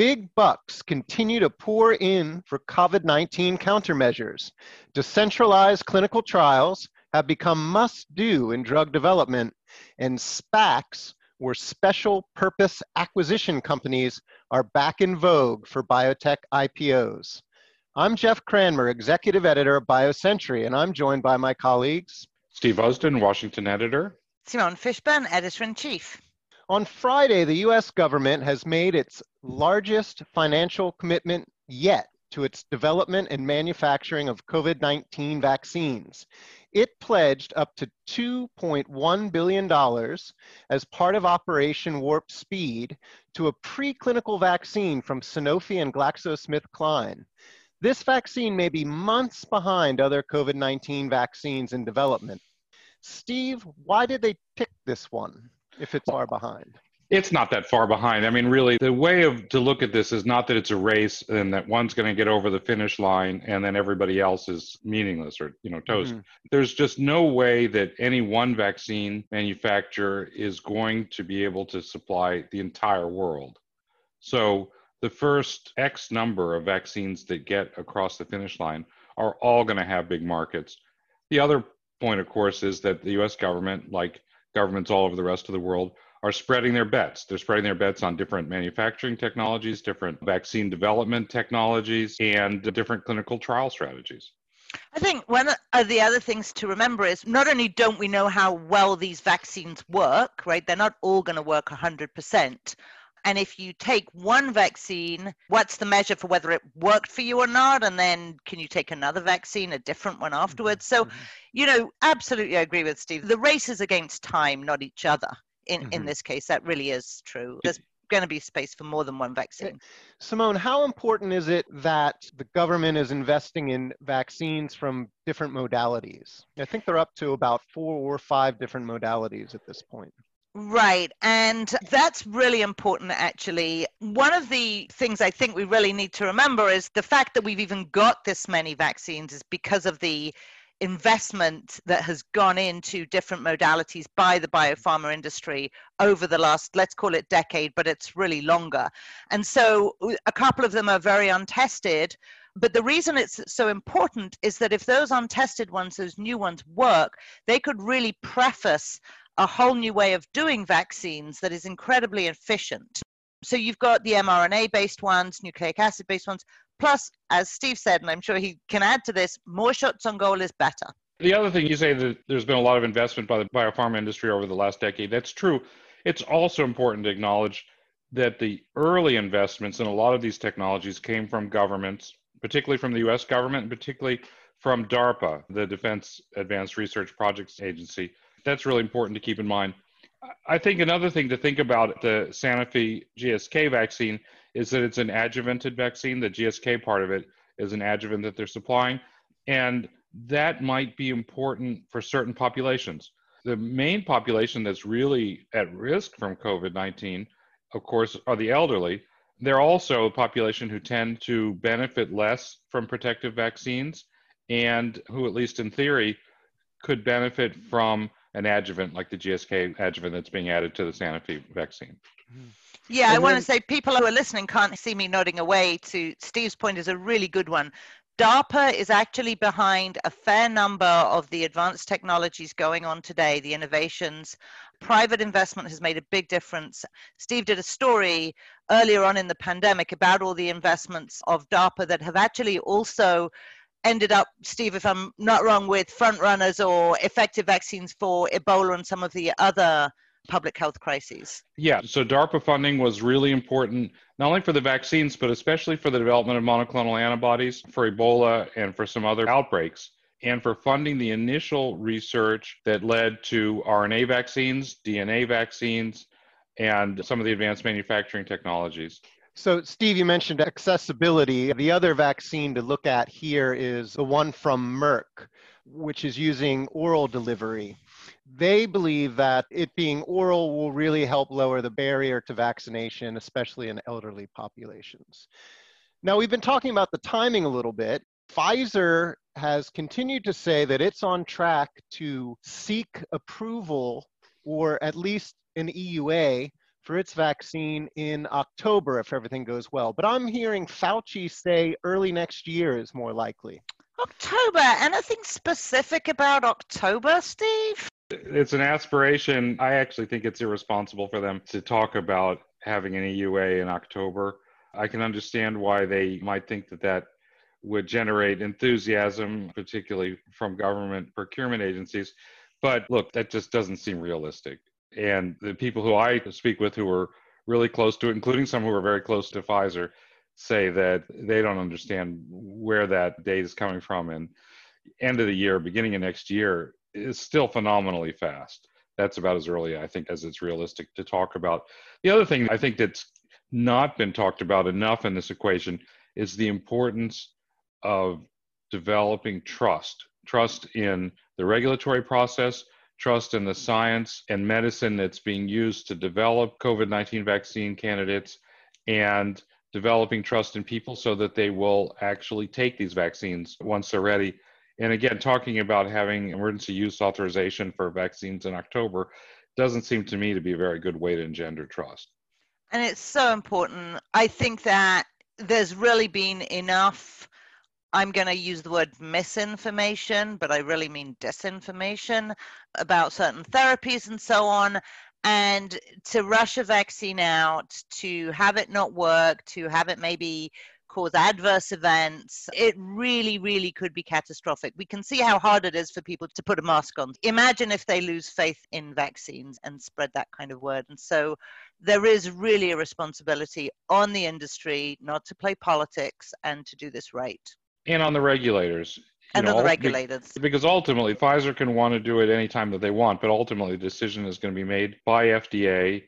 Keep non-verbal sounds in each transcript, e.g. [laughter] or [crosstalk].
Big bucks continue to pour in for COVID 19 countermeasures. Decentralized clinical trials have become must do in drug development, and SPACs, or special purpose acquisition companies, are back in vogue for biotech IPOs. I'm Jeff Cranmer, executive editor of BioCentury, and I'm joined by my colleagues Steve Usdin, Washington editor, Simone Fishburn, editor in chief. On Friday, the US government has made its largest financial commitment yet to its development and manufacturing of COVID 19 vaccines. It pledged up to $2.1 billion as part of Operation Warp Speed to a preclinical vaccine from Sanofi and GlaxoSmithKline. This vaccine may be months behind other COVID 19 vaccines in development. Steve, why did they pick this one? If it's far behind? It's not that far behind. I mean, really, the way of to look at this is not that it's a race and that one's going to get over the finish line and then everybody else is meaningless or you know toast. Mm-hmm. There's just no way that any one vaccine manufacturer is going to be able to supply the entire world. So the first X number of vaccines that get across the finish line are all going to have big markets. The other point, of course, is that the US government, like governments all over the rest of the world are spreading their bets. They're spreading their bets on different manufacturing technologies, different vaccine development technologies, and different clinical trial strategies. I think one of the other things to remember is not only don't we know how well these vaccines work, right? They're not all going to work 100%. And if you take one vaccine, what's the measure for whether it worked for you or not? And then can you take another vaccine, a different one afterwards? So, mm-hmm. you know, absolutely I agree with Steve. The race is against time, not each other. In, mm-hmm. in this case, that really is true. There's going to be space for more than one vaccine. Simone, how important is it that the government is investing in vaccines from different modalities? I think they're up to about four or five different modalities at this point. Right. And that's really important, actually. One of the things I think we really need to remember is the fact that we've even got this many vaccines is because of the investment that has gone into different modalities by the biopharma industry over the last, let's call it decade, but it's really longer. And so a couple of them are very untested. But the reason it's so important is that if those untested ones, those new ones work, they could really preface a whole new way of doing vaccines that is incredibly efficient. So you've got the mRNA based ones, nucleic acid based ones, plus, as Steve said, and I'm sure he can add to this, more shots on goal is better. The other thing you say that there's been a lot of investment by the biopharma industry over the last decade. That's true. It's also important to acknowledge that the early investments in a lot of these technologies came from governments, particularly from the US government, and particularly from DARPA, the Defense Advanced Research Projects Agency, that's really important to keep in mind. I think another thing to think about the Sanofi GSK vaccine is that it's an adjuvanted vaccine. The GSK part of it is an adjuvant that they're supplying. And that might be important for certain populations. The main population that's really at risk from COVID 19, of course, are the elderly. They're also a population who tend to benefit less from protective vaccines and who, at least in theory, could benefit from an adjuvant like the GSK adjuvant that's being added to the Sanofi vaccine. Yeah, and I then, want to say people who are listening can't see me nodding away to Steve's point is a really good one. DARPA is actually behind a fair number of the advanced technologies going on today, the innovations. Private investment has made a big difference. Steve did a story earlier on in the pandemic about all the investments of DARPA that have actually also ended up, Steve, if I'm not wrong, with front runners or effective vaccines for Ebola and some of the other public health crises. Yeah, so DARPA funding was really important, not only for the vaccines, but especially for the development of monoclonal antibodies for Ebola and for some other outbreaks, and for funding the initial research that led to RNA vaccines, DNA vaccines, and some of the advanced manufacturing technologies. So, Steve, you mentioned accessibility. The other vaccine to look at here is the one from Merck, which is using oral delivery. They believe that it being oral will really help lower the barrier to vaccination, especially in elderly populations. Now, we've been talking about the timing a little bit. Pfizer has continued to say that it's on track to seek approval or at least an EUA for its vaccine in October if everything goes well. But I'm hearing Fauci say early next year is more likely. October. Anything specific about October, Steve? It's an aspiration. I actually think it's irresponsible for them to talk about having an EUA in October. I can understand why they might think that that would generate enthusiasm, particularly from government procurement agencies. But look, that just doesn't seem realistic. And the people who I speak with who are really close to it, including some who are very close to Pfizer, say that they don't understand where that date is coming from. And end of the year, beginning of next year is still phenomenally fast. That's about as early, I think, as it's realistic to talk about. The other thing I think that's not been talked about enough in this equation is the importance of developing trust trust in the regulatory process, trust in the science and medicine that's being used to develop COVID 19 vaccine candidates, and developing trust in people so that they will actually take these vaccines once they're ready. And again, talking about having emergency use authorization for vaccines in October doesn't seem to me to be a very good way to engender trust. And it's so important. I think that there's really been enough I'm going to use the word misinformation, but I really mean disinformation about certain therapies and so on. And to rush a vaccine out, to have it not work, to have it maybe cause adverse events, it really, really could be catastrophic. We can see how hard it is for people to put a mask on. Imagine if they lose faith in vaccines and spread that kind of word. And so there is really a responsibility on the industry not to play politics and to do this right and on the regulators. and know, on the regulators. Because ultimately, Pfizer can want to do it anytime that they want, but ultimately, the decision is going to be made by FDA.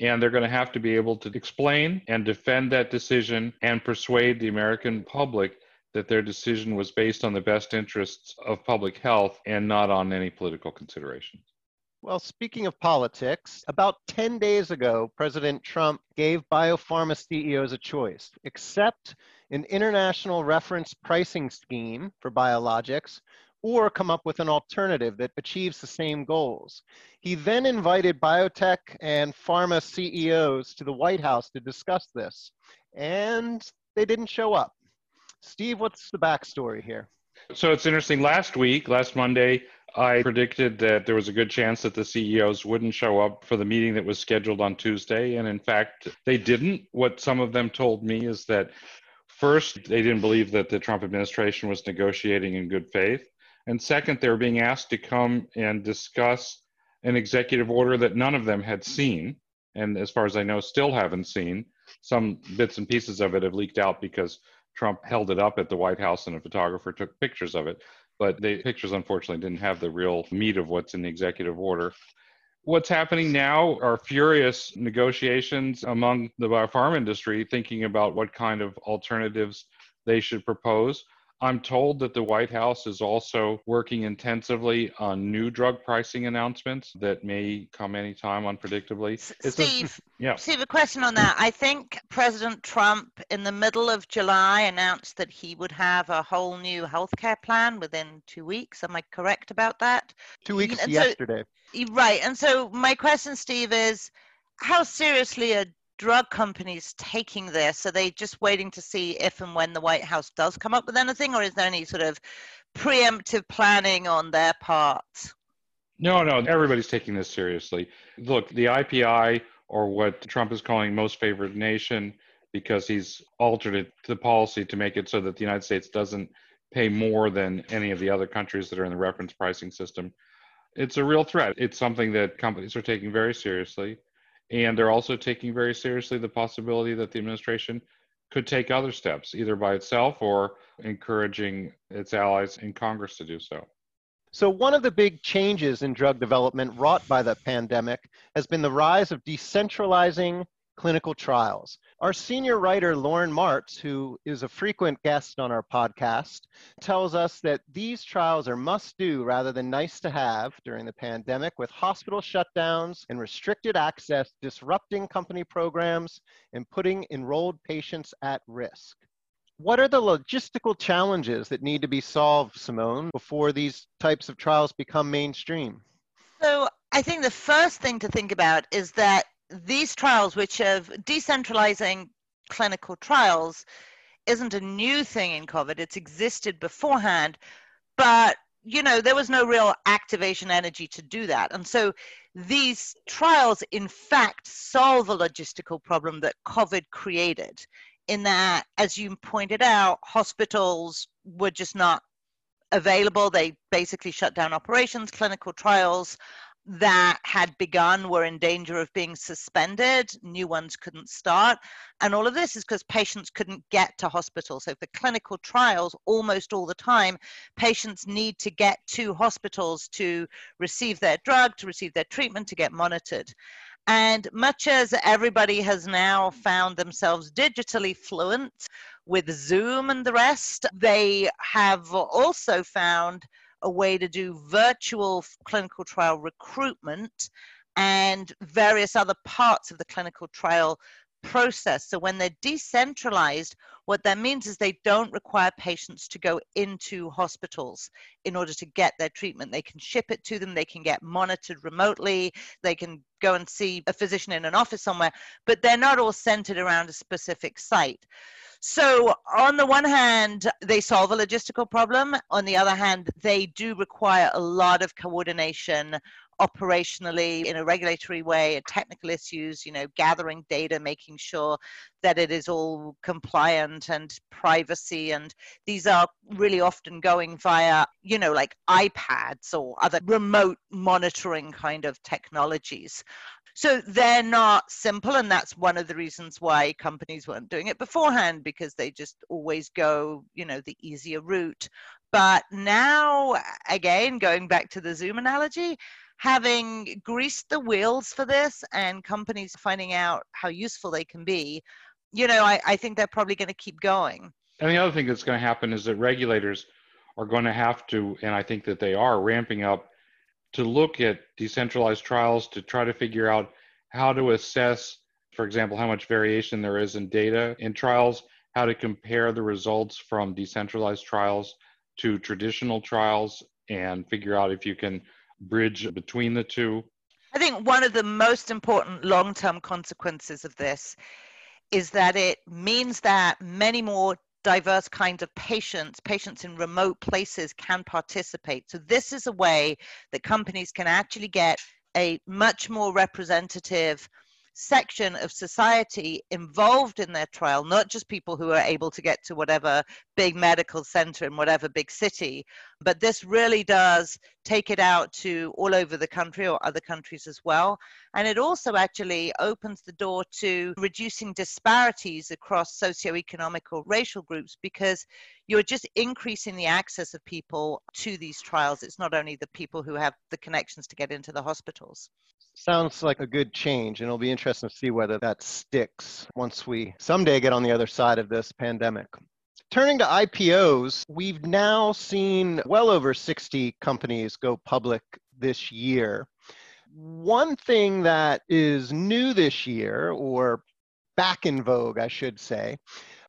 And they're going to have to be able to explain and defend that decision and persuade the American public that their decision was based on the best interests of public health and not on any political considerations. Well, speaking of politics, about 10 days ago, President Trump gave biopharma CEOs a choice accept an international reference pricing scheme for biologics or come up with an alternative that achieves the same goals. He then invited biotech and pharma CEOs to the White House to discuss this, and they didn't show up. Steve, what's the backstory here? So it's interesting. Last week, last Monday, I predicted that there was a good chance that the CEOs wouldn't show up for the meeting that was scheduled on Tuesday. And in fact, they didn't. What some of them told me is that first, they didn't believe that the Trump administration was negotiating in good faith. And second, they were being asked to come and discuss an executive order that none of them had seen. And as far as I know, still haven't seen. Some bits and pieces of it have leaked out because Trump held it up at the White House and a photographer took pictures of it but the pictures unfortunately didn't have the real meat of what's in the executive order. What's happening now are furious negotiations among the biopharm industry, thinking about what kind of alternatives they should propose. I'm told that the White House is also working intensively on new drug pricing announcements that may come anytime unpredictably. Steve, a, [laughs] yeah. Steve, a question on that. I think President Trump, in the middle of July, announced that he would have a whole new healthcare plan within two weeks. Am I correct about that? Two weeks and yesterday. So, right. And so my question, Steve, is how seriously are drug companies taking this? Are they just waiting to see if and when the White House does come up with anything, or is there any sort of preemptive planning on their part? No, no, everybody's taking this seriously. Look, the IPI, or what Trump is calling most favored nation, because he's altered it, the policy to make it so that the United States doesn't pay more than any of the other countries that are in the reference pricing system. It's a real threat. It's something that companies are taking very seriously. And they're also taking very seriously the possibility that the administration could take other steps, either by itself or encouraging its allies in Congress to do so. So, one of the big changes in drug development wrought by the pandemic has been the rise of decentralizing clinical trials. Our senior writer, Lauren Martz, who is a frequent guest on our podcast, tells us that these trials are must do rather than nice to have during the pandemic, with hospital shutdowns and restricted access disrupting company programs and putting enrolled patients at risk. What are the logistical challenges that need to be solved, Simone, before these types of trials become mainstream? So, I think the first thing to think about is that these trials, which have decentralizing clinical trials, isn't a new thing in COVID. It's existed beforehand, but you know there was no real activation energy to do that, and so these trials, in fact, solve a logistical problem that COVID created. In that, as you pointed out, hospitals were just not available. They basically shut down operations, clinical trials that had begun were in danger of being suspended. New ones couldn't start. And all of this is because patients couldn't get to hospitals. So, for clinical trials, almost all the time, patients need to get to hospitals to receive their drug, to receive their treatment, to get monitored. And much as everybody has now found themselves digitally fluent with Zoom and the rest, they have also found a way to do virtual clinical trial recruitment and various other parts of the clinical trial process. So when they're decentralized, what that means is they don't require patients to go into hospitals in order to get their treatment. They can ship it to them, they can get monitored remotely, they can go and see a physician in an office somewhere, but they're not all centered around a specific site. So, on the one hand, they solve a logistical problem. On the other hand, they do require a lot of coordination operationally in a regulatory way technical issues you know gathering data making sure that it is all compliant and privacy and these are really often going via you know like ipads or other remote monitoring kind of technologies so they're not simple, and that's one of the reasons why companies weren't doing it beforehand because they just always go, you know, the easier route. But now, again, going back to the Zoom analogy, having greased the wheels for this and companies finding out how useful they can be, you know, I, I think they're probably going to keep going. And the other thing that's going to happen is that regulators are going to have to, and I think that they are ramping up to look at decentralized trials to try to figure out how to assess, for example, how much variation there is in data in trials, how to compare the results from decentralized trials to traditional trials, and figure out if you can bridge between the two. I think one of the most important long term consequences of this is that it means that many more diverse kinds of patients, patients in remote places can participate. So this is a way that companies can actually get a much more representative section of society involved in their trial, not just people who are able to get to whatever big medical center in whatever big city, but this really does take it out to all over the country or other countries as well. And it also actually opens the door to reducing disparities across socioeconomic or racial groups because you're just increasing the access of people to these trials. It's not only the people who have the connections to get into the hospitals. Sounds like a good change, and it'll be interesting to see whether that sticks once we someday get on the other side of this pandemic. Turning to IPOs, we've now seen well over 60 companies go public this year. One thing that is new this year, or back in vogue, I should say,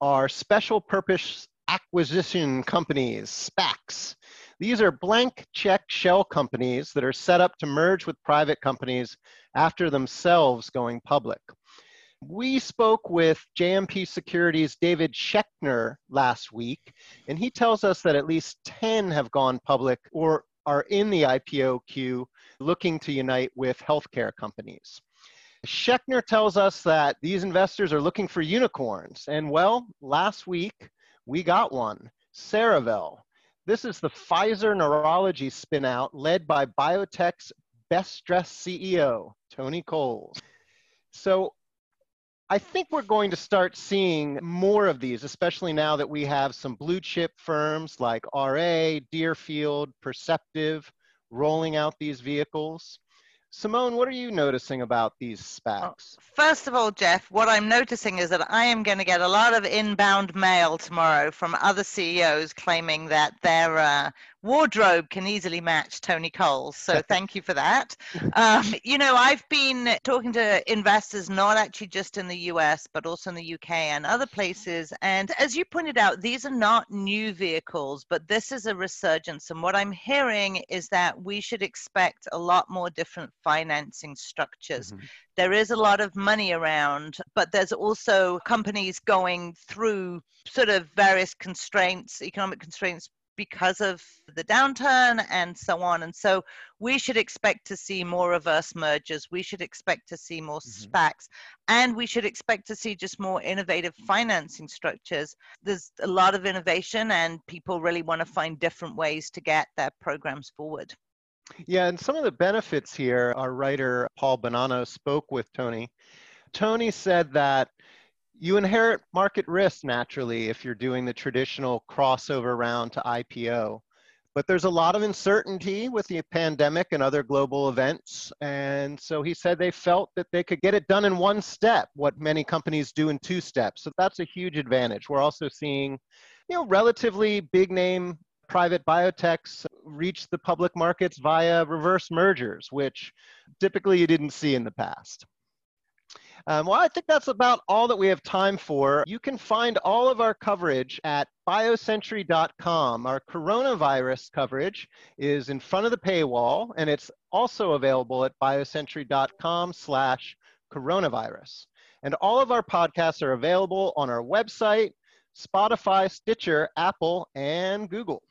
are special purpose acquisition companies, SPACs. These are blank check shell companies that are set up to merge with private companies after themselves going public. We spoke with JMP Securities' David Schechner last week, and he tells us that at least 10 have gone public or are in the IPO queue looking to unite with healthcare companies. Schechner tells us that these investors are looking for unicorns, and well, last week we got one, Cerevel. This is the Pfizer neurology spinout led by biotech's best dressed CEO, Tony Coles. So I think we're going to start seeing more of these, especially now that we have some blue chip firms like RA, Deerfield, Perceptive rolling out these vehicles. Simone, what are you noticing about these SPACs? First of all, Jeff, what I'm noticing is that I am going to get a lot of inbound mail tomorrow from other CEOs claiming that they're uh, wardrobe can easily match Tony Cole's. So [laughs] thank you for that. Um, you know, I've been talking to investors not actually just in the US, but also in the UK and other places. And as you pointed out, these are not new vehicles, but this is a resurgence. And what I'm hearing is that we should expect a lot more different financing structures. Mm-hmm. There is a lot of money around, but there's also companies going through sort of various constraints, economic constraints because of the downturn and so on. And so we should expect to see more reverse mergers. We should expect to see more mm-hmm. SPACs. And we should expect to see just more innovative financing structures. There's a lot of innovation, and people really want to find different ways to get their programs forward. Yeah, and some of the benefits here, our writer Paul Bonanno spoke with Tony. Tony said that you inherit market risk naturally if you're doing the traditional crossover round to IPO. But there's a lot of uncertainty with the pandemic and other global events. And so he said they felt that they could get it done in one step, what many companies do in two steps. So that's a huge advantage. We're also seeing, you know, relatively big name private biotechs reach the public markets via reverse mergers, which typically you didn't see in the past. Um, well, I think that's about all that we have time for. You can find all of our coverage at biocentury.com. Our coronavirus coverage is in front of the paywall, and it's also available at biocentury.com slash coronavirus. And all of our podcasts are available on our website, Spotify, Stitcher, Apple, and Google.